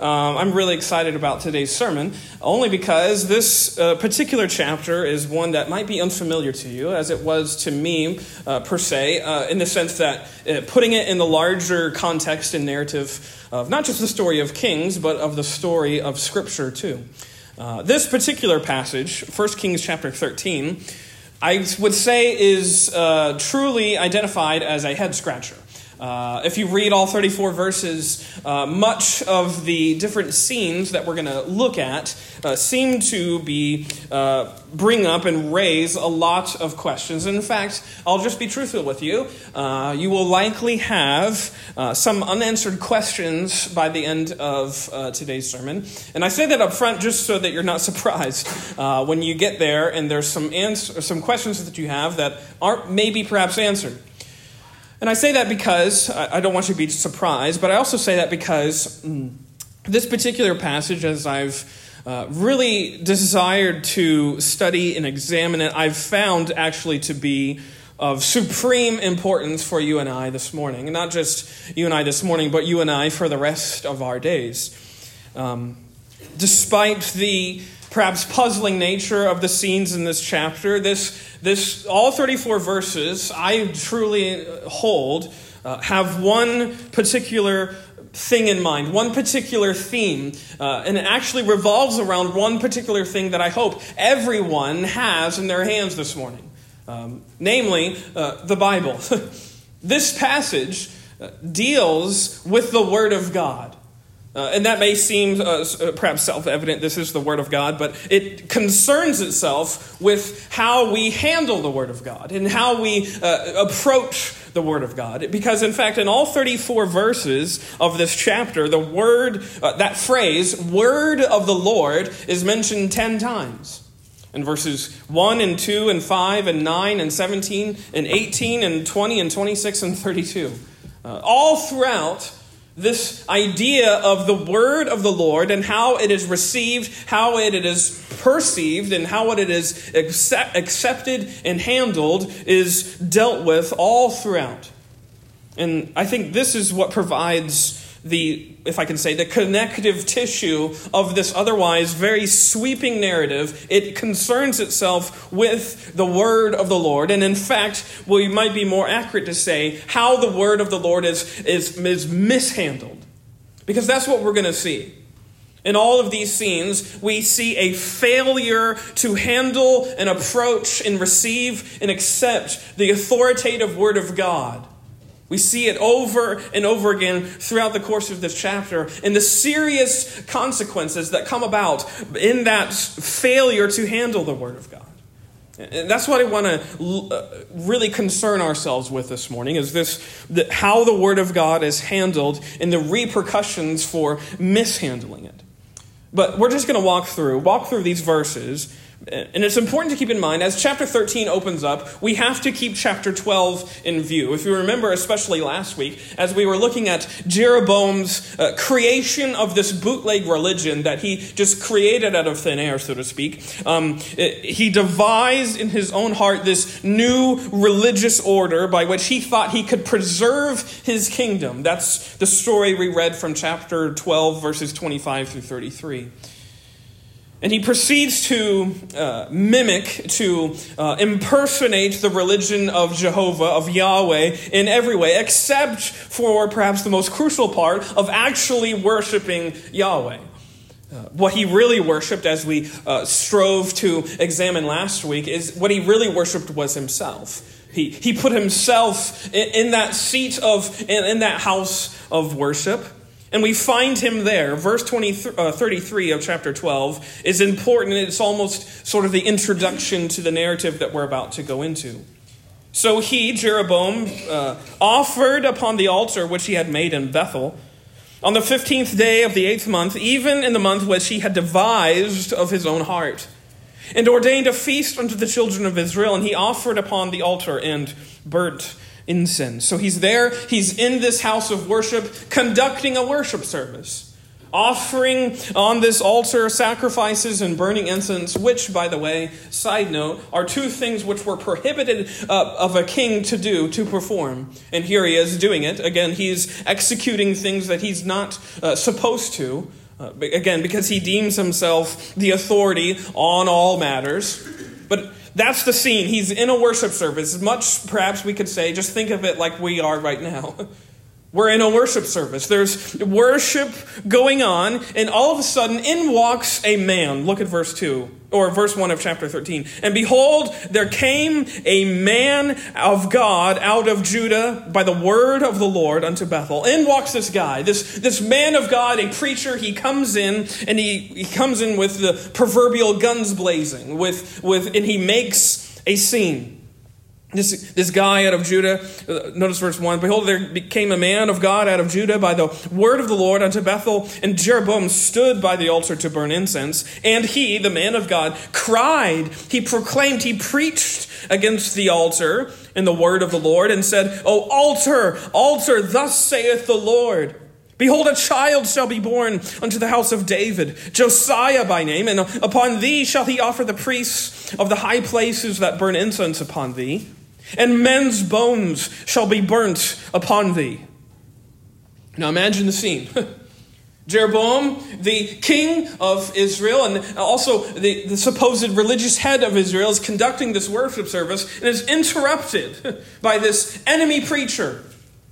um, I'm really excited about today's sermon, only because this uh, particular chapter is one that might be unfamiliar to you, as it was to me, uh, per se, uh, in the sense that uh, putting it in the larger context and narrative of not just the story of Kings, but of the story of Scripture, too. Uh, this particular passage, 1 Kings chapter 13, I would say is uh, truly identified as a head scratcher. Uh, if you read all 34 verses, uh, much of the different scenes that we're going to look at uh, seem to be uh, bring up and raise a lot of questions. In fact, I'll just be truthful with you. Uh, you will likely have uh, some unanswered questions by the end of today's sermon. And I say that up front just so that you're not surprised when you get there and there's some some questions that you have that aren't maybe perhaps answered. And I say that because I don't want you to be surprised, but I also say that because mm, this particular passage, as I've uh, really desired to study and examine it, I've found actually to be of supreme importance for you and I this morning. And not just you and I this morning, but you and I for the rest of our days. Um, despite the perhaps puzzling nature of the scenes in this chapter, this this, all 34 verses, I truly hold, uh, have one particular thing in mind, one particular theme, uh, and it actually revolves around one particular thing that I hope everyone has in their hands this morning, um, namely uh, the Bible. this passage uh, deals with the Word of God. Uh, and that may seem uh, uh perhaps self evident, this is the Word of God, but it concerns itself with how we handle the Word of God and how we uh, approach the Word of God. Because, in fact, in all 34 verses of this chapter, the word, uh, that phrase, Word of the Lord, is mentioned 10 times. In verses 1 and 2 and 5 and 9 and 17 and 18 and 20 and 26 and 32. Uh, all throughout this idea of the word of the Lord and how it is received, how it is perceived, and how it is accept, accepted and handled is dealt with all throughout. And I think this is what provides the, if I can say, the connective tissue of this otherwise very sweeping narrative. It concerns itself with the word of the Lord. And in fact, we might be more accurate to say how the word of the Lord is, is, is mishandled. Because that's what we're going to see. In all of these scenes, we see a failure to handle and approach and receive and accept the authoritative Word of God. We see it over and over again throughout the course of this chapter and the serious consequences that come about in that failure to handle the Word of God. And that's what I want to uh, really concern ourselves with this morning is this how the Word of God is handled and the repercussions for mishandling it. But we're just going to walk through, walk through these verses and it's important to keep in mind, as chapter 13 opens up, we have to keep chapter 12 in view. If you remember, especially last week, as we were looking at Jeroboam's uh, creation of this bootleg religion that he just created out of thin air, so to speak, um, it, he devised in his own heart this new religious order by which he thought he could preserve his kingdom. That's the story we read from chapter 12, verses 25 through 33. And he proceeds to uh, mimic, to uh, impersonate the religion of Jehovah, of Yahweh, in every way, except for perhaps the most crucial part of actually worshiping Yahweh. Uh, what he really worshiped, as we uh, strove to examine last week, is what he really worshiped was himself. He, he put himself in, in that seat of, in, in that house of worship. And we find him there. Verse 20, uh, 33 of chapter 12 is important. It's almost sort of the introduction to the narrative that we're about to go into. So he, Jeroboam, uh, offered upon the altar which he had made in Bethel on the 15th day of the eighth month, even in the month which he had devised of his own heart, and ordained a feast unto the children of Israel. And he offered upon the altar and burnt incense. So he's there, he's in this house of worship, conducting a worship service, offering on this altar sacrifices and burning incense, which, by the way, side note, are two things which were prohibited uh, of a king to do, to perform. And here he is doing it. Again, he's executing things that he's not uh, supposed to. Uh, again, because he deems himself the authority on all matters. But that's the scene. He's in a worship service. Much, perhaps we could say, just think of it like we are right now. We're in a worship service. There's worship going on, and all of a sudden, in walks a man. Look at verse 2, or verse 1 of chapter 13. And behold, there came a man of God out of Judah by the word of the Lord unto Bethel. In walks this guy, this, this man of God, a preacher. He comes in, and he, he comes in with the proverbial guns blazing, with, with, and he makes a scene. This, this guy out of Judah, uh, notice verse 1 Behold, there became a man of God out of Judah by the word of the Lord unto Bethel, and Jeroboam stood by the altar to burn incense. And he, the man of God, cried, he proclaimed, he preached against the altar in the word of the Lord, and said, O altar, altar, thus saith the Lord. Behold, a child shall be born unto the house of David, Josiah by name, and upon thee shall he offer the priests of the high places that burn incense upon thee and men's bones shall be burnt upon thee. Now imagine the scene. Jeroboam, the king of Israel, and also the, the supposed religious head of Israel, is conducting this worship service and is interrupted by this enemy preacher.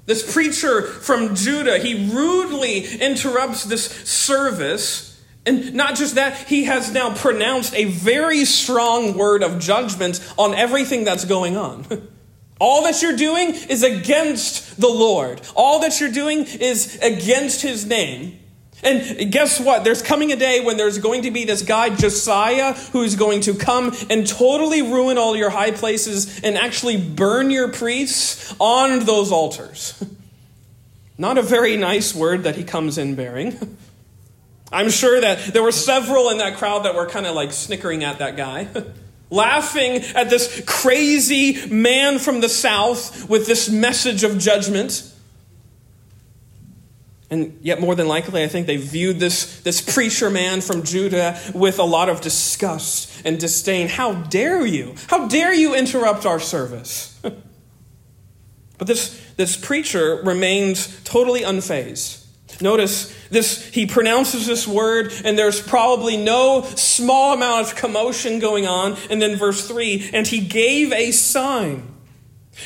This preacher from Judah, he rudely interrupts this service and not just that, he has now pronounced a very strong word of judgment on everything that's going on. All that you're doing is against the Lord. All that you're doing is against his name. And guess what? There's coming a day when there's going to be this guy, Josiah, who's going to come and totally ruin all your high places and actually burn your priests on those altars. Not a very nice word that he comes in bearing. I'm sure that there were several in that crowd that were kind of like snickering at that guy, laughing at this crazy man from the south with this message of judgment. And yet, more than likely, I think they viewed this, this preacher man from Judah with a lot of disgust and disdain. How dare you? How dare you interrupt our service? but this, this preacher remains totally unfazed. Notice this, he pronounces this word, and there's probably no small amount of commotion going on. And then verse 3 and he gave a sign.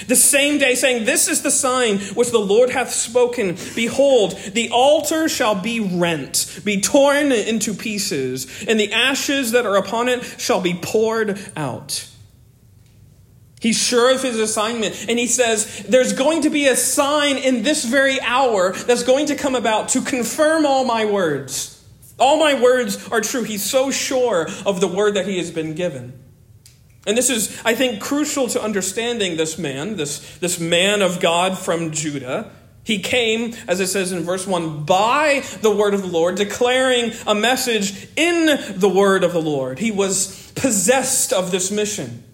The same day, saying, This is the sign which the Lord hath spoken. Behold, the altar shall be rent, be torn into pieces, and the ashes that are upon it shall be poured out. He's sure of his assignment. And he says, There's going to be a sign in this very hour that's going to come about to confirm all my words. All my words are true. He's so sure of the word that he has been given. And this is, I think, crucial to understanding this man, this, this man of God from Judah. He came, as it says in verse 1, by the word of the Lord, declaring a message in the word of the Lord. He was possessed of this mission.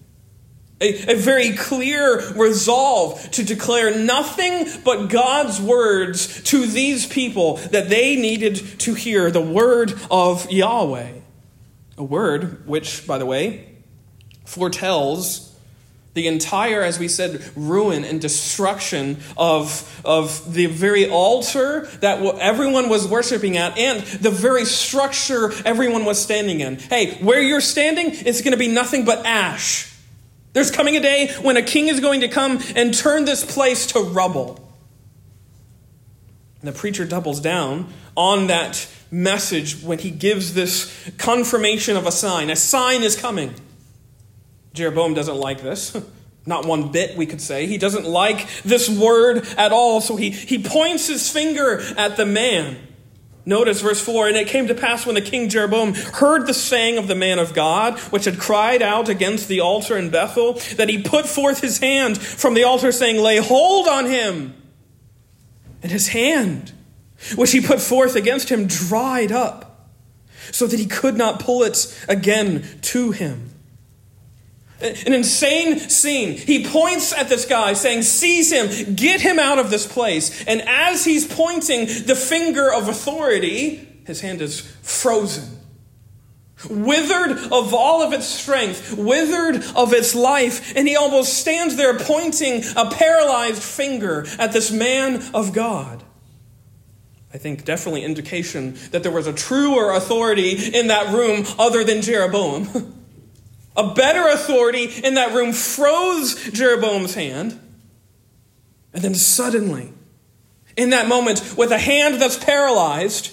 A, a, very clear resolve to declare nothing but God's words to these people that they needed to hear the word of Yahweh. A word which, by the way, foretells the entire, as we said, ruin and destruction of, of the very altar that everyone was worshiping at and the very structure everyone was standing in. Hey, where you're standing, it's going to be nothing but ash. There's coming a day when a king is going to come and turn this place to rubble. And the preacher doubles down on that message when he gives this confirmation of a sign. A sign is coming. Jeroboam doesn't like this. Not one bit, we could say. He doesn't like this word at all, so he, he points his finger at the man. Notice verse 4 And it came to pass when the king Jeroboam heard the saying of the man of God, which had cried out against the altar in Bethel, that he put forth his hand from the altar, saying, Lay hold on him. And his hand, which he put forth against him, dried up, so that he could not pull it again to him. An insane scene. He points at this guy, saying, Seize him, get him out of this place. And as he's pointing the finger of authority, his hand is frozen. Withered of all of its strength, withered of its life, and he almost stands there pointing a paralyzed finger at this man of God. I think definitely indication that there was a truer authority in that room other than Jeroboam. a better authority in that room froze Jeroboam's hand. And then suddenly, in that moment, with a hand that's paralyzed,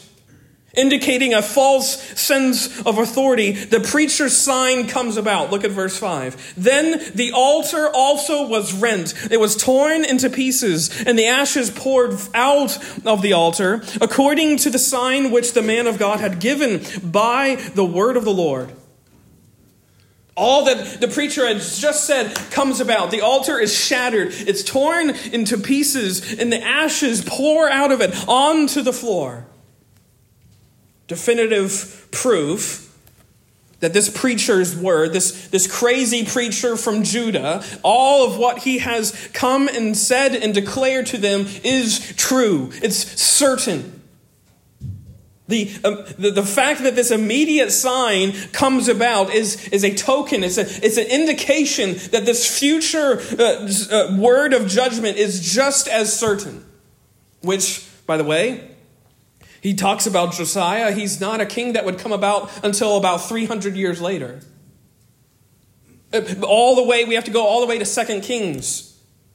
indicating a false sense of authority, the preacher's sign comes about. Look at verse 5. Then the altar also was rent. It was torn into pieces, and the ashes poured out of the altar, according to the sign which the man of God had given by the word of the Lord. All that the preacher had just said comes about. The altar is shattered, it's torn into pieces, and the ashes pour out of it onto the floor definitive proof that this preacher's word, this, this crazy preacher from Judah, all of what he has come and said and declared to them is true. It's certain. The, um, the, the fact that this immediate sign comes about is, is a token, it's, a, it's an indication that this future uh, uh, word of judgment is just as certain. Which, by the way, he talks about Josiah. He's not a king that would come about until about 300 years later. Uh, all the way, we have to go all the way to Second Kings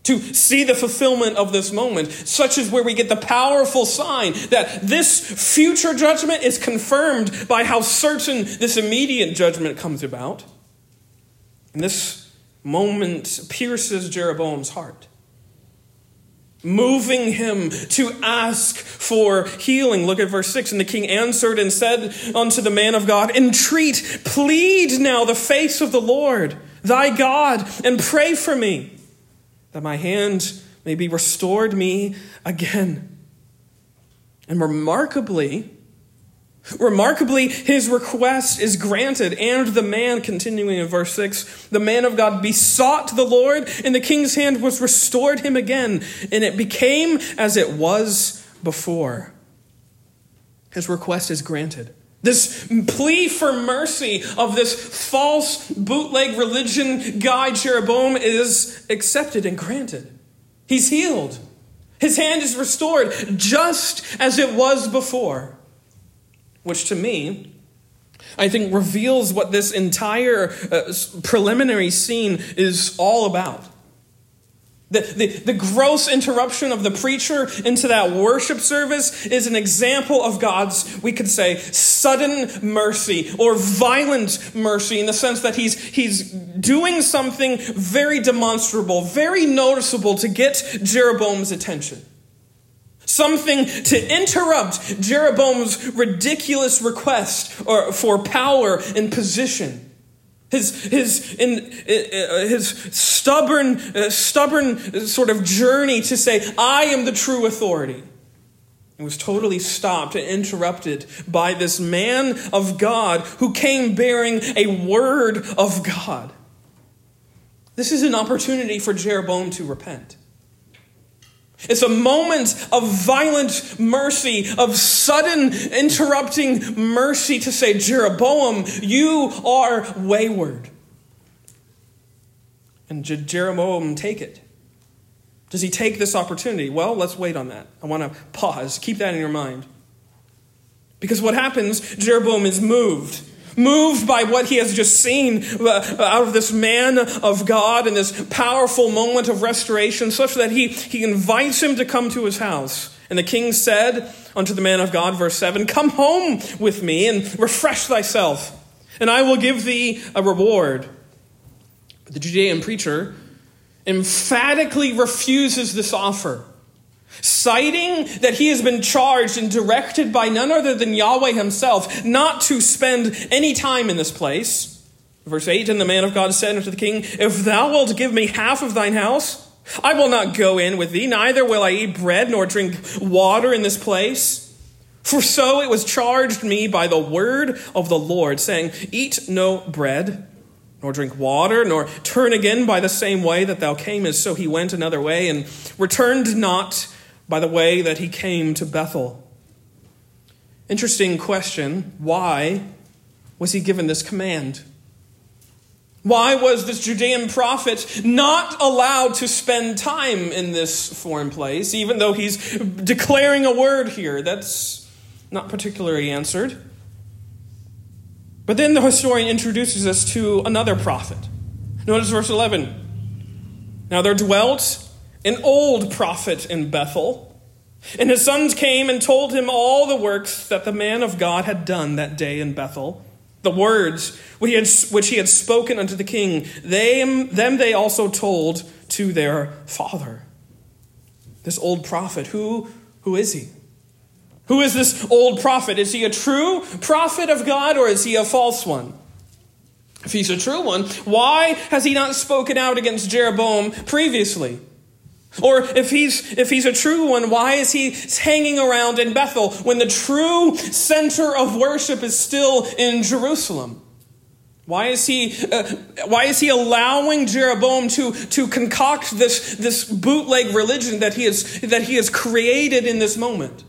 to see the fulfillment of this moment, such as where we get the powerful sign that this future judgment is confirmed by how certain this immediate judgment comes about. And this moment pierces Jeroboam's heart moving him to ask for healing. Look at verse 6. And the king answered and said unto the man of God, Entreat, plead now the face of the Lord, thy God, and pray for me, that my hand may be restored me again. And remarkably, Remarkably, his request is granted, and the man, continuing in verse 6, the man of God besought the Lord, and the king's hand was restored him again, and it became as it was before. His request is granted. This plea for mercy of this false bootleg religion guy, Jeroboam, is accepted and granted. He's healed. His hand is restored just as it was before which to me, I think reveals what this entire uh, preliminary scene is all about. The, the, the gross interruption of the preacher into that worship service is an example of God's, we could say, sudden mercy or violent mercy in the sense that he's, he's doing something very demonstrable, very noticeable to get Jeroboam's attention. Something to interrupt Jeroboam's ridiculous request or, for power and position. His, his, in, uh, his stubborn, uh, stubborn sort of journey to say, I am the true authority. It was totally stopped and interrupted by this man of God who came bearing a word of God. This is an opportunity for Jeroboam to repent. It's a moment of violent mercy, of sudden interrupting mercy to say, Jeroboam, you are wayward. And did Jeroboam take it? Does he take this opportunity? Well, let's wait on that. I want to pause. Keep that in your mind. Because what happens, Jeroboam is moved moved by what he has just seen uh, out of this man of God and this powerful moment of restoration, such that he, he invites him to come to his house. And the king said unto the man of God, verse 7, Come home with me and refresh thyself, and I will give thee a reward. But the Judean preacher emphatically refuses this offer citing that he has been charged and directed by none other than Yahweh himself not to spend any time in this place. Verse 8 And the man of God said unto the king, If thou wilt give me half of thine house, I will not go in with thee, neither will I eat bread nor drink water in this place. For so it was charged me by the word of the Lord, saying, Eat no bread, nor drink water, nor turn again by the same way that thou camest. So he went another way, and returned not by the way that he came to Bethel. Interesting question. Why was he given this command? Why was this Judean prophet not allowed to spend time in this foreign place, even though he's declaring a word here? That's not particularly answered. But then the historian introduces us to another prophet. Notice verse 11. Now there dwelt an old prophet in Bethel, and his sons came and told him all the works that the man of God had done that day in Bethel the words which he, had, which he had spoken unto the king, they, them they also told to their father. This old prophet, who, who is he? Who is this old prophet? Is he a true prophet of God or is he a false one? If he's a true one, why has he not spoken out against Jeroboam previously? Or if he's, if he's a true one, why is he hanging around in Bethel when the true center of worship is still in Jerusalem? Why is he, uh, why is he allowing Jeroboam to, to concoct this, this bootleg religion that he, has, that he has created in this moment?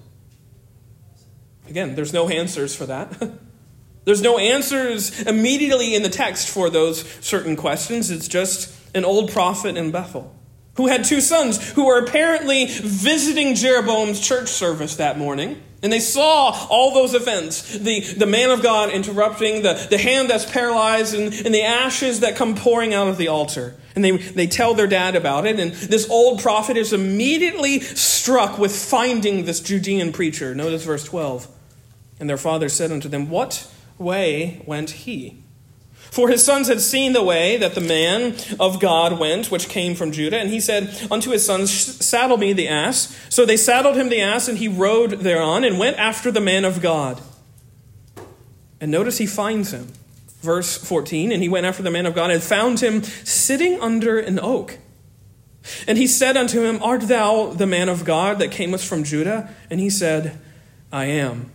Again, there's no answers for that. there's no answers immediately in the text for those certain questions. It's just an old prophet in Bethel who had two sons who were apparently visiting Jeroboam's church service that morning. And they saw all those events the, the man of God interrupting, the, the hand that's paralyzed, and, and the ashes that come pouring out of the altar. And they, they tell their dad about it. And this old prophet is immediately struck with finding this Judean preacher. Notice verse 12. And their father said unto them, What way went he? For his sons had seen the way that the man of God went, which came from Judah, and he said unto his sons, Saddle me the ass. So they saddled him the ass, and he rode thereon, and went after the man of God. And notice he finds him. Verse 14, and he went after the man of God, and found him sitting under an oak. And he said unto him, Art thou the man of God that camest from Judah? And he said, I am.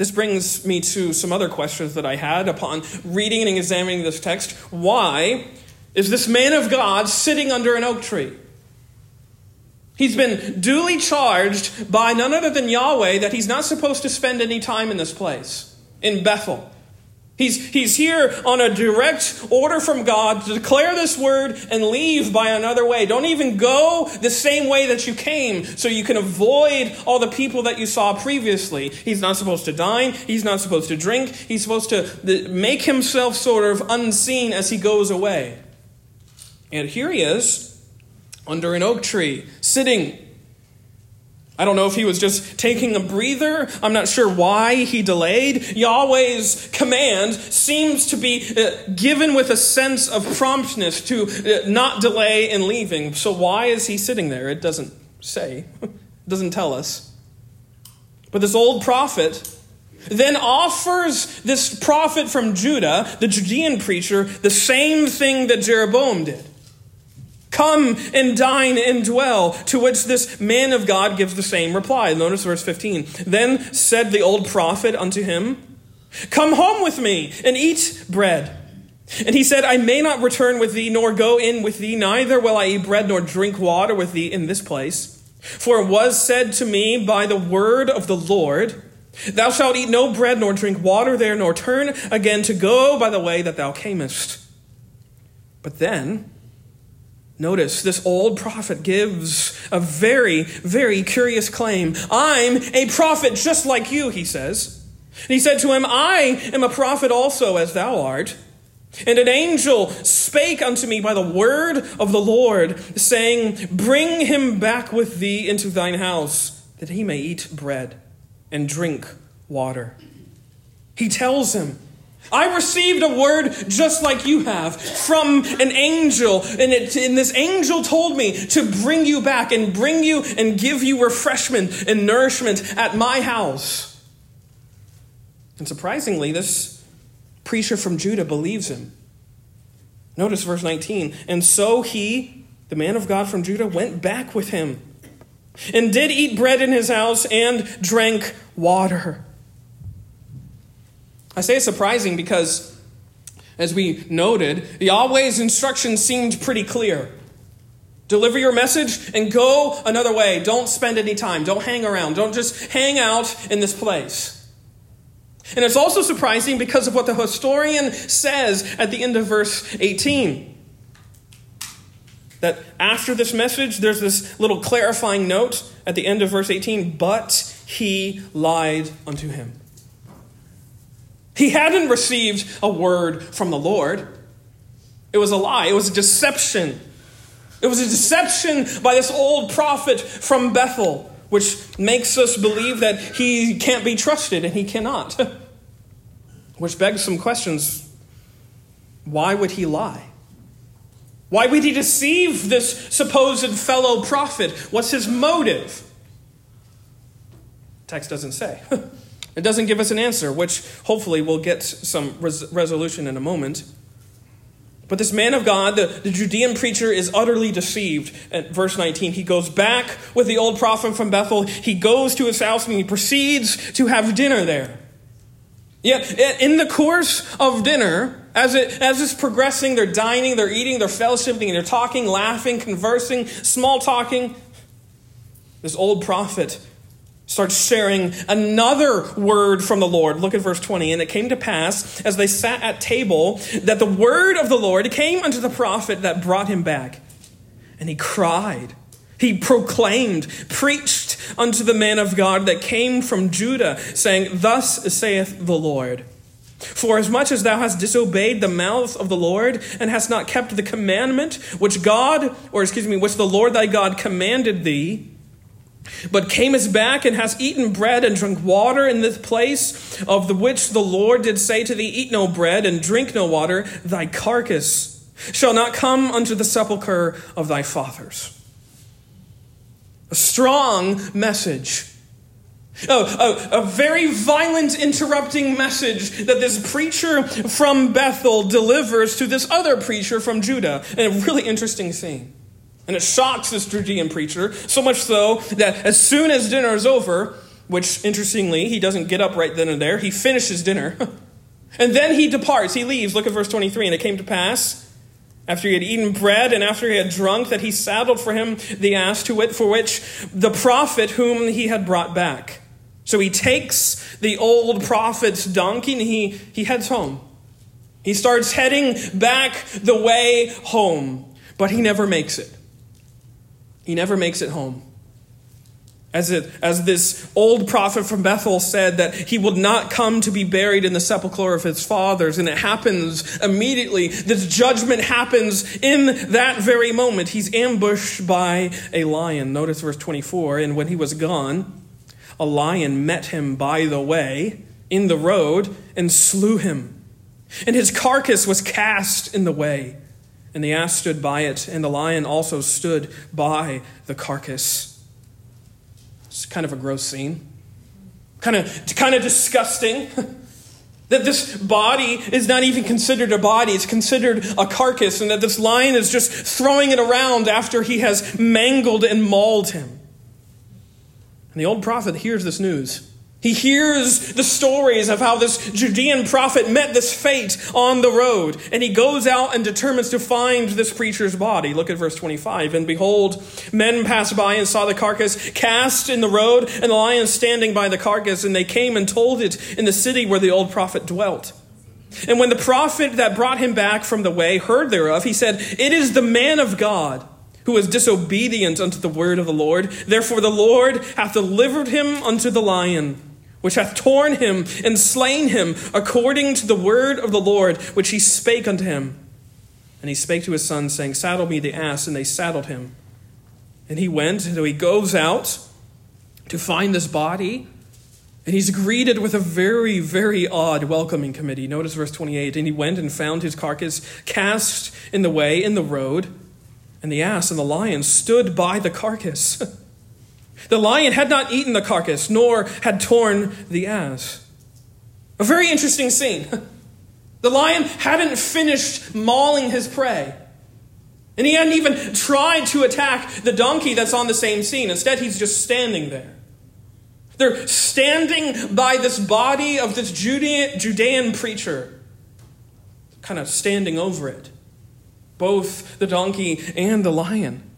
This brings me to some other questions that I had upon reading and examining this text. Why is this man of God sitting under an oak tree? He's been duly charged by none other than Yahweh that he's not supposed to spend any time in this place, in Bethel. He's, he's here on a direct order from God to declare this word and leave by another way. Don't even go the same way that you came so you can avoid all the people that you saw previously. He's not supposed to dine. He's not supposed to drink. He's supposed to make himself sort of unseen as he goes away. And here he is under an oak tree, sitting I don't know if he was just taking a breather. I'm not sure why he delayed. Yahweh's command seems to be uh, given with a sense of promptness to uh, not delay in leaving. So why is he sitting there? It doesn't say, it doesn't tell us. But this old prophet then offers this prophet from Judah, the Judean preacher, the same thing that Jeroboam did. Come and dine and dwell. To which this man of God gives the same reply. Notice verse 15. Then said the old prophet unto him, Come home with me and eat bread. And he said, I may not return with thee, nor go in with thee, neither will I eat bread nor drink water with thee in this place. For it was said to me by the word of the Lord, Thou shalt eat no bread nor drink water there, nor turn again to go by the way that thou camest. But then Notice this old prophet gives a very, very curious claim. I'm a prophet just like you, he says. And he said to him, I am a prophet also, as thou art. And an angel spake unto me by the word of the Lord, saying, Bring him back with thee into thine house, that he may eat bread and drink water. He tells him, I received a word just like you have from an angel, and, it, and, this angel told me to bring you back and bring you and give you refreshment and nourishment at my house. And surprisingly, this preacher from Judah believes him. Notice verse 19. And so he, the man of God from Judah, went back with him and did eat bread in his house and drank water. I say it's surprising because, as we noted, Yahweh's instructions seemed pretty clear. Deliver your message and go another way. Don't spend any time. Don't hang around. Don't just hang out in this place. And it's also surprising because of what the historian says at the end of verse 18. That after this message, there's this little clarifying note at the end of verse 18 but he lied unto him. He hadn't received a word from the Lord. It was a lie, it was a deception. It was a deception by this old prophet from Bethel, which makes us believe that he can't be trusted and he cannot. which begs some questions. Why would he lie? Why would he deceive this supposed fellow prophet? What's his motive? Text doesn't say. it doesn't give us an answer, which hopefully we'll get some res- resolution in a moment. But this man of God, the, the Judean preacher, is utterly deceived. At verse 19, he goes back with the old prophet from Bethel. He goes to his house and he proceeds to have dinner there. Yet, in the course of dinner, as, it, as it's progressing, they're dining, they're eating, they're fellowshipping, they're talking, laughing, conversing, small talking. This old prophet starts sharing another word from the Lord. Look at verse 20. And it came to pass, as they sat at table, that the word of the Lord came unto the prophet that brought him back. And he cried. He proclaimed, preached unto the man of God that came from Judah, saying, Thus saith the Lord. For as much as thou hast disobeyed the mouth of the Lord, and hast not kept the commandment which God, or excuse me, which the Lord thy God commanded thee, but camest back and hast eaten bread and drunk water in this place of the which the Lord did say to thee, Eat no bread and drink no water, thy carcass shall not come unto the sepulchre of thy fathers. A strong message. Oh, a, a very violent, interrupting message that this preacher from Bethel delivers to this other preacher from Judah. And a really interesting scene. And it shocks this Judean preacher, so much so that as soon as dinner is over, which interestingly, he doesn't get up right then and there, he finishes dinner. and then he departs, he leaves. Look at verse 23. And it came to pass, after he had eaten bread and after he had drunk, that he saddled for him the ass to wit for which the prophet whom he had brought back. So he takes the old prophet's donkey and he, he heads home. He starts heading back the way home, but he never makes it. He never makes it home. As, it, as this old prophet from Bethel said, that he would not come to be buried in the sepulchre of his fathers. And it happens immediately. This judgment happens in that very moment. He's ambushed by a lion. Notice verse 24. And when he was gone, a lion met him by the way in the road and slew him. And his carcass was cast in the way. And the ass stood by it, and the lion also stood by the carcass. It's kind of a gross scene. Kind of, kind of disgusting. that this body is not even considered a body, it's considered a carcass, and that this lion is just throwing it around after he has mangled and mauled him. And the old prophet hears this news. He hears the stories of how this Judean prophet met this fate on the road, and he goes out and determines to find this preacher's body. Look at verse 25. And behold, men passed by and saw the carcass cast in the road, and the lion standing by the carcass, and they came and told it in the city where the old prophet dwelt. And when the prophet that brought him back from the way heard thereof, he said, It is the man of God who was disobedient unto the word of the Lord. Therefore the Lord hath delivered him unto the lion which hath torn him and slain him according to the word of the Lord, which he spake unto him. And he spake to his son, saying, Saddle me the ass. And they saddled him. And he went, and so he goes out to find this body. And he's greeted with a very, very odd welcoming committee. Notice verse 28. And he went and found his carcass cast in the way, in the road. And the ass and the lion stood by the carcass. The lion had not eaten the carcass, nor had torn the ass. A very interesting scene. The lion hadn't finished mauling his prey. And he hadn't even tried to attack the donkey that's on the same scene. Instead, he's just standing there. They're standing by this body of this Judean, Judean preacher, kind of standing over it. Both the donkey and the lion.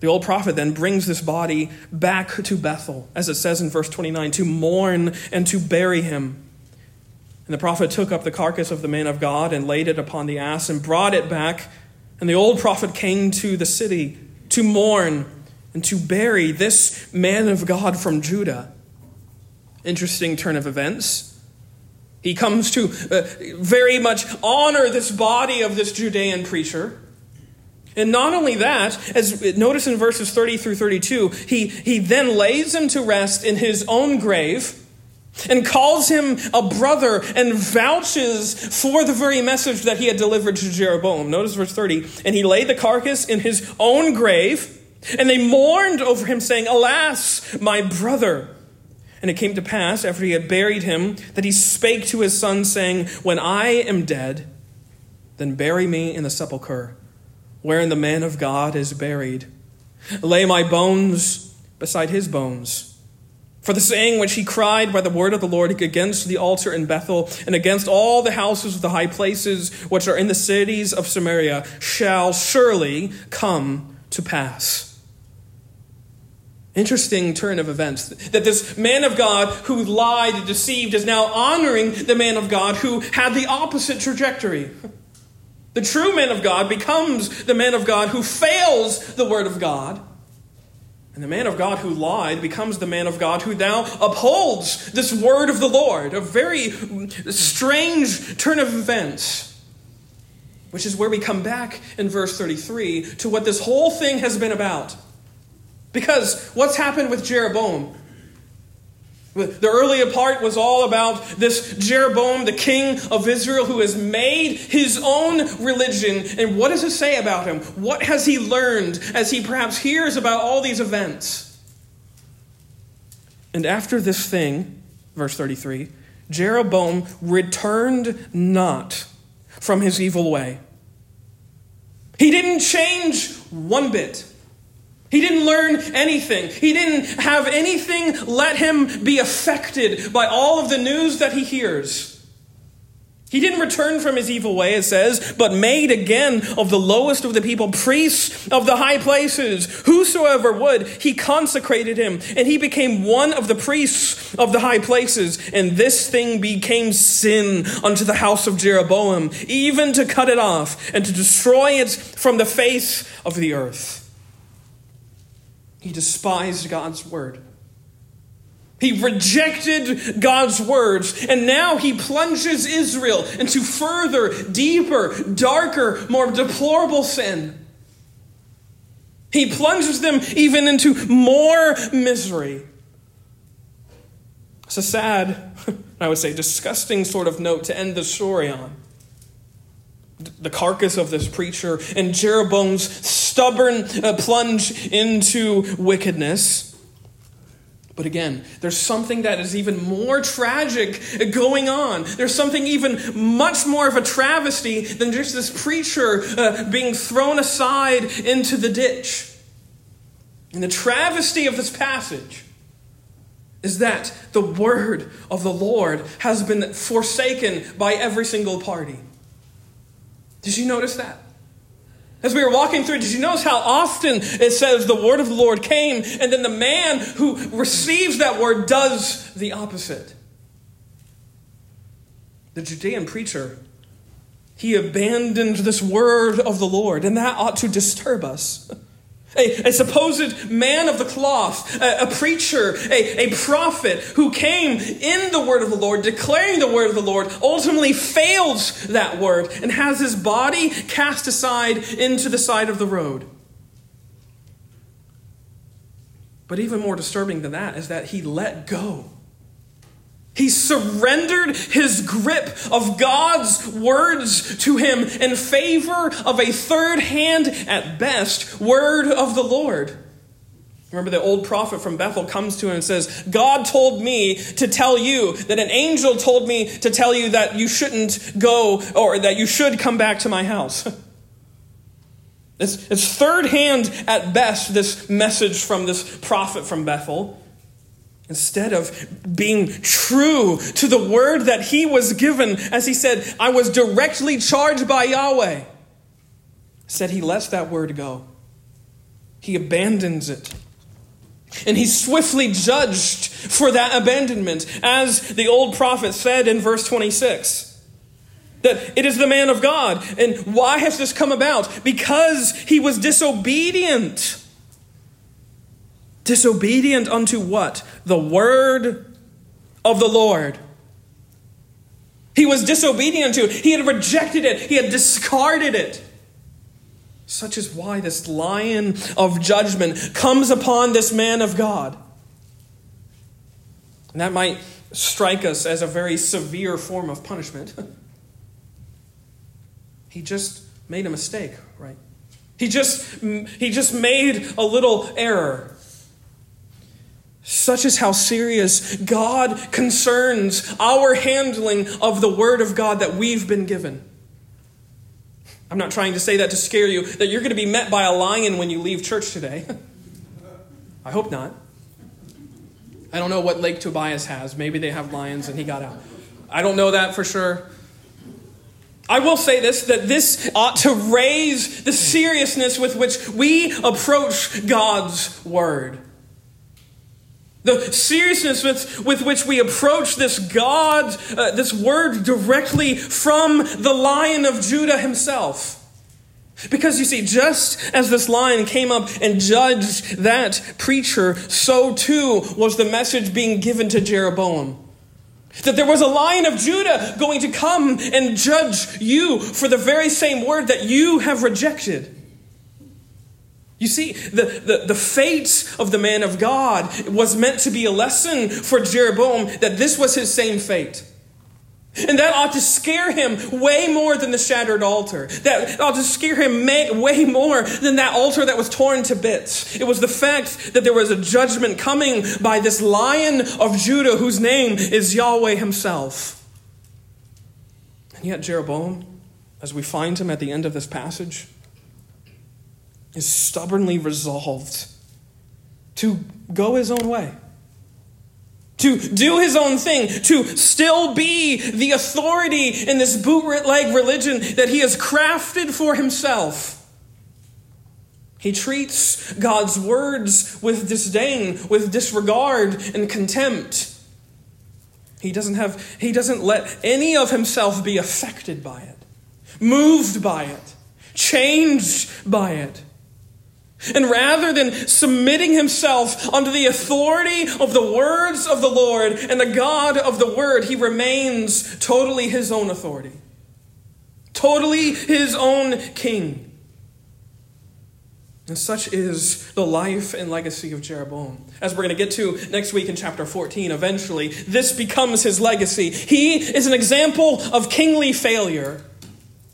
The old prophet then brings this body back to Bethel, as it says in verse 29, to mourn and to bury him. And the prophet took up the carcass of the man of God and laid it upon the ass and brought it back. And the old prophet came to the city to mourn and to bury this man of God from Judah. Interesting turn of events. He comes to uh, very much honor this body of this Judean preacher. And not only that, as notice in verses 30 through 32, he, he then lays him to rest in his own grave and calls him a brother and vouches for the very message that he had delivered to Jeroboam. Notice verse 30. And he laid the carcass in his own grave, and they mourned over him, saying, Alas, my brother. And it came to pass, after he had buried him, that he spake to his son, saying, When I am dead, then bury me in the sepulchre wherein the man of God is buried. Lay my bones beside his bones. For the saying which he cried by the word of the Lord against the altar in Bethel and against all the houses of the high places which are in the cities of Samaria shall surely come to pass. Interesting turn of events. That this man of God who lied and deceived is now honoring the man of God who had the opposite trajectory. The true man of God becomes the man of God who fails the word of God. And the man of God who lied becomes the man of God who now upholds this word of the Lord. A very strange turn of events. Which is where we come back in verse 33 to what this whole thing has been about. Because what's happened with Jeroboam? The earlier part was all about this Jeroboam, the king of Israel, who has made his own religion. And what does it say about him? What has he learned as he perhaps hears about all these events? And after this thing, verse 33, Jeroboam returned not from his evil way. He didn't change one bit. He didn't learn anything. He didn't have anything let him be affected by all of the news that he hears. He didn't return from his evil way, it says, but made again of the lowest of the people priests of the high places. Whosoever would, he consecrated him, and he became one of the priests of the high places. And this thing became sin unto the house of Jeroboam, even to cut it off and to destroy it from the face of the earth. He despised God's word. He rejected God's words, and now he plunges Israel into further, deeper, darker, more deplorable sin. He plunges them even into more misery. It's a sad, I would say, disgusting sort of note to end the story on the carcass of this preacher and Jeroboam's stubborn uh, plunge into wickedness. But again, there's something that is even more tragic going on. There's something even much more of a travesty than just this preacher uh, being thrown aside into the ditch. And the travesty of this passage is that the word of the Lord has been forsaken by every single party. Did you notice that? As we were walking through, did you notice how often it says the word of the Lord came, and then the man who receives that word does the opposite? The Judean preacher, he abandoned this word of the Lord, and that ought to disturb us. A, a, supposed man of the cloth, a, a preacher, a, a prophet who came in the word of the Lord, declaring the word of the Lord, ultimately fails that word and has his body cast aside into the side of the road. But even more disturbing than that is that he let go he surrendered his grip of God's words to him in favor of a third hand, at best, word of the Lord. Remember, the old prophet from Bethel comes to him and says, God told me to tell you that an angel told me to tell you that you shouldn't go or that you should come back to my house. It's, it's third hand at best, this message from this prophet from Bethel. Instead of being true to the word that he was given, as he said, I was directly charged by Yahweh, said he lets that word go. he abandons it. And he's swiftly judged for that abandonment, as the old prophet said in verse 26. That it is the man of God. And why has this come about? Because he was disobedient. Disobedient unto what? The word of the Lord. He was disobedient to it. He had rejected it. He had discarded it. Such is why this lion of judgment comes upon this man of God. And that might strike us as a very severe form of punishment. he just made a mistake, right? He just, he just made a little error. Such is how serious God concerns our handling of the Word of God that we've been given. I'm not trying to say that to scare you, that you're going to be met by a lion when you leave church today. I hope not. I don't know what Lake Tobias has. Maybe they have lions and he got out. I don't know that for sure. I will say this that this ought to raise the seriousness with which we approach God's Word. The seriousness with, with which we approach this God, uh, this word directly from the Lion of Judah himself. Because you see, just as this lion came up and judged that preacher, so too was the message being given to Jeroboam. That there was a lion of Judah going to come and judge you for the very same word that you have rejected. You see, the, the, the fate of the man of God was meant to be a lesson for Jeroboam that this was his same fate. And that ought to scare him way more than the shattered altar. That ought to scare him way more than that altar that was torn to bits. It was the fact that there was a judgment coming by this lion of Judah whose name is Yahweh himself. And yet, Jeroboam, as we find him at the end of this passage, is stubbornly resolved to go his own way, to do his own thing, to still be the authority in this bootleg religion that he has crafted for himself. He treats God's words with disdain, with disregard and contempt. He doesn't have he doesn't let any of himself be affected by it, moved by it, changed by it. And rather than submitting himself under the authority of the words of the Lord and the God of the Word, he remains totally his own authority, totally his own king. And such is the life and legacy of Jeroboam. As we're going to get to next week in chapter 14, eventually, this becomes his legacy. He is an example of kingly failure.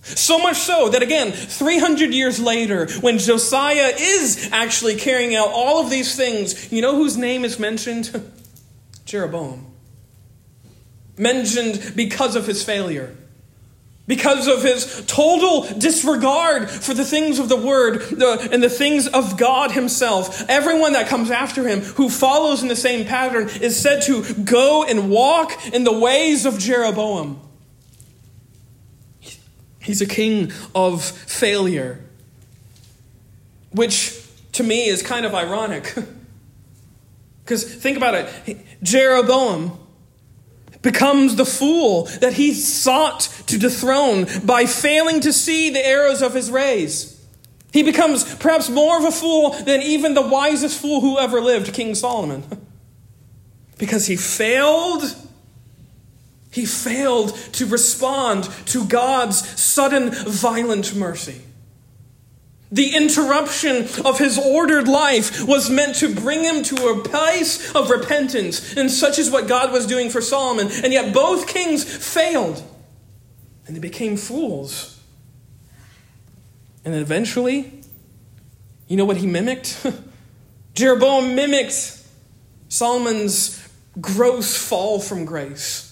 So much so that, again, 300 years later, when Josiah is actually carrying out all of these things, you know whose name is mentioned? Jeroboam. Mentioned because of his failure. Because of his total disregard for the things of the Word and the things of God Himself. Everyone that comes after him who follows in the same pattern is said to go and walk in the ways of Jeroboam. He's a king of failure, which to me is kind of ironic. Because think about it Jeroboam becomes the fool that he sought to dethrone by failing to see the arrows of his rays. He becomes perhaps more of a fool than even the wisest fool who ever lived, King Solomon. Because he failed he failed to respond to God's sudden, violent mercy. The interruption of his ordered life was meant to bring him to a place of repentance, and such is what God was doing for Solomon. And yet both kings failed, and they became fools. And eventually, you know what he mimicked? Jeroboam mimicked Solomon's gross fall from grace.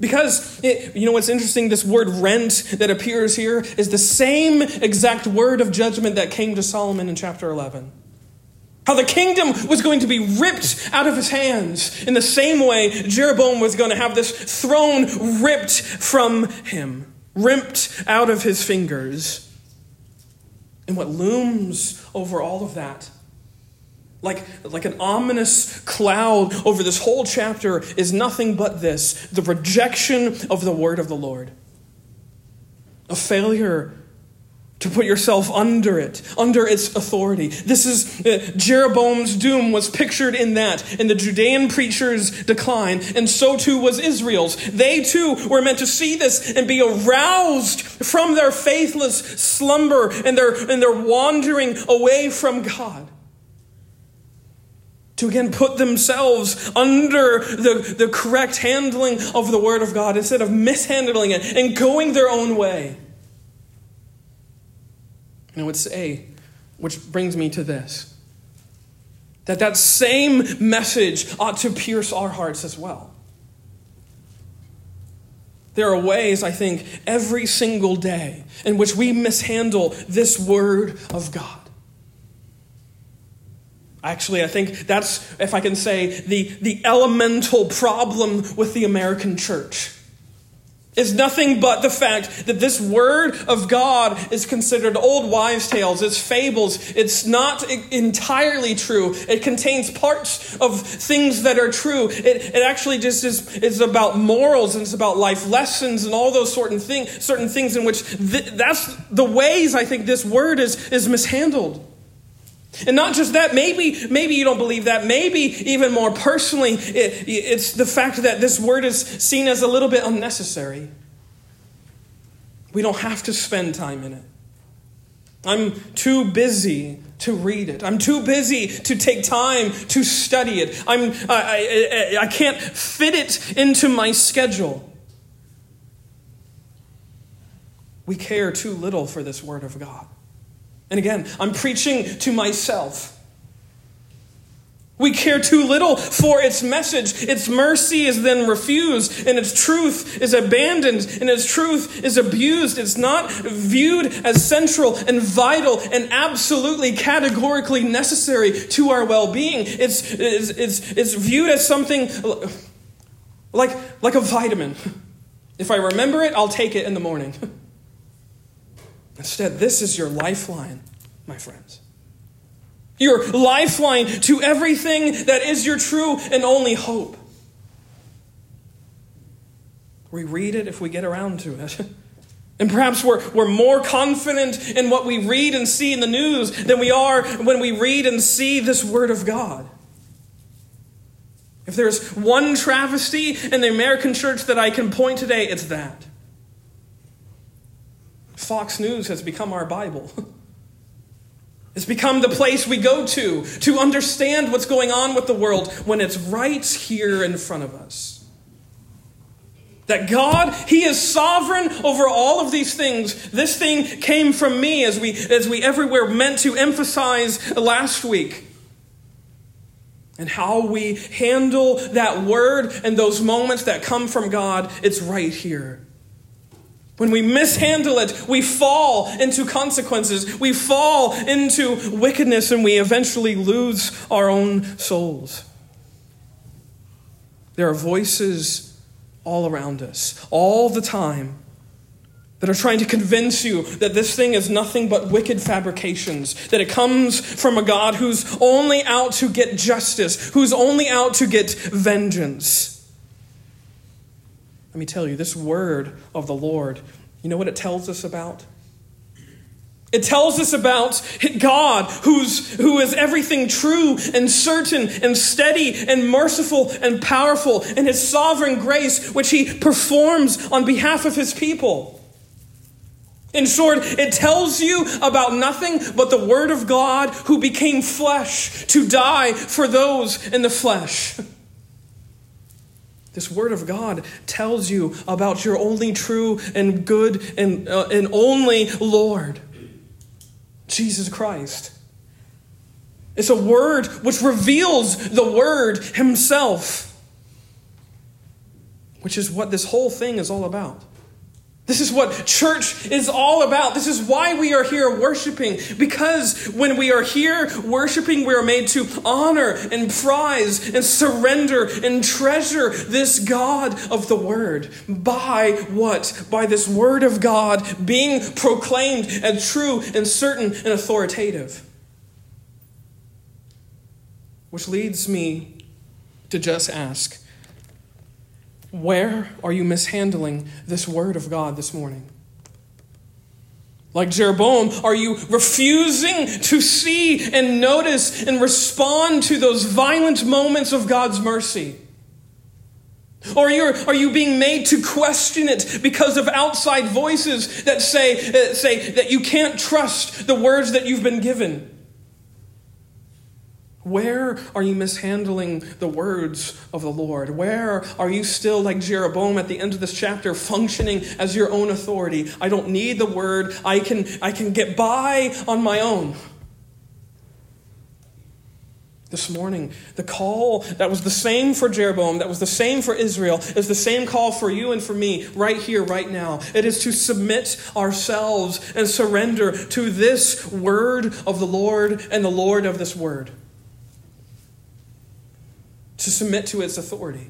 Because, it, you know what's interesting? This word rent that appears here is the same exact word of judgment that came to Solomon in chapter 11. How the kingdom was going to be ripped out of his hands. In the same way, Jeroboam was going to have this throne ripped from him, ripped out of his fingers. And what looms over all of that, like, like an ominous cloud over this whole chapter, is nothing but this the rejection of the word of the Lord. A failure to put yourself under it, under its authority. This is uh, Jeroboam's doom was pictured in that, in the Judean preacher's decline, and so too was Israel's. They too were meant to see this and be aroused from their faithless slumber and their, and their wandering away from God. To again put themselves under the, the correct handling of the Word of God instead of mishandling it and going their own way. And I would say, which brings me to this, that that same message ought to pierce our hearts as well. There are ways, I think, every single day in which we mishandle this word of God. Actually, I think that's, if I can say, the, the elemental problem with the American church is nothing but the fact that this word of God is considered old wives' tales, it's fables, it's not entirely true. It contains parts of things that are true. It, it actually just is, is about morals and it's about life lessons and all those certain things, certain things in which th- that's the ways I think this word is, is mishandled. And not just that, maybe, maybe you don't believe that. Maybe even more personally, it, it's the fact that this word is seen as a little bit unnecessary. We don't have to spend time in it. I'm too busy to read it. I'm too busy to take time to study it. I'm, I, I, I can't fit it into my schedule. We care too little for this Word of God. And again, I'm preaching to myself. We care too little for its message. Its mercy is then refused, and its truth is abandoned, and its truth is abused. It's not viewed as central and vital and absolutely categorically necessary to our well being. It's, it's, it's, it's viewed as something like, like a vitamin. If I remember it, I'll take it in the morning. Instead, this is your lifeline, my friends. Your lifeline to everything that is your true and only hope. We read it if we get around to it. And perhaps we're, we're more confident in what we read and see in the news than we are when we read and see this Word of God. If there's one travesty in the American church that I can point today, it's that. Fox News has become our Bible. It's become the place we go to to understand what's going on with the world when it's right here in front of us. That God, He is sovereign over all of these things. This thing came from me as we, as we everywhere meant to emphasize last week. And how we handle that word and those moments that come from God, it's right here. When we mishandle it, we fall into consequences. We fall into wickedness and we eventually lose our own souls. There are voices all around us, all the time, that are trying to convince you that this thing is nothing but wicked fabrications, that it comes from a God who's only out to get justice, who's only out to get vengeance. Let me tell you, this word of the Lord, you know what it tells us about? It tells us about God, who's, who is everything true and certain and steady and merciful and powerful, and his sovereign grace, which he performs on behalf of his people. In short, it tells you about nothing but the Word of God who became flesh to die for those in the flesh. This Word of God tells you about your only true and good and, uh, and only Lord, Jesus Christ. It's a word which reveals the Word Himself, which is what this whole thing is all about. This is what church is all about. This is why we are here worshiping. Because when we are here worshiping, we are made to honor and prize and surrender and treasure this God of the Word. By what? By this Word of God being proclaimed as true and certain and authoritative. Which leads me to just ask where are you mishandling this word of God this morning? Like Jeroboam, are you refusing to see and notice and respond to those violent moments of God's mercy? Or are you, are you being made to question it because of outside voices that say, uh, say that you can't trust the words that you've been given? Where are you mishandling the words of the Lord? Where are you still, like Jeroboam at the end of this chapter, functioning as your own authority? I don't need the word, I can, I can get by on my own. This morning, the call that was the same for Jeroboam, that was the same for Israel, is the same call for you and for me right here, right now. It is to submit ourselves and surrender to this word of the Lord and the Lord of this word to submit to its authority,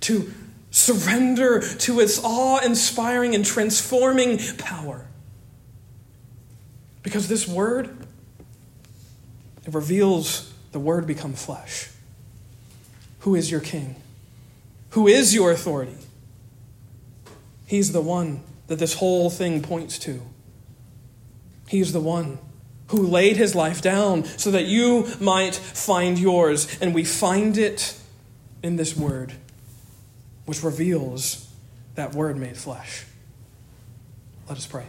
to surrender to its awe inspiring and transforming power. Because this word, it reveals the word become flesh. Who is your king? Who is your authority? He's the one that this whole thing points to. He's the one who laid his life down so that you might find yours. And we find it in this word, which reveals that word made flesh. Let us pray.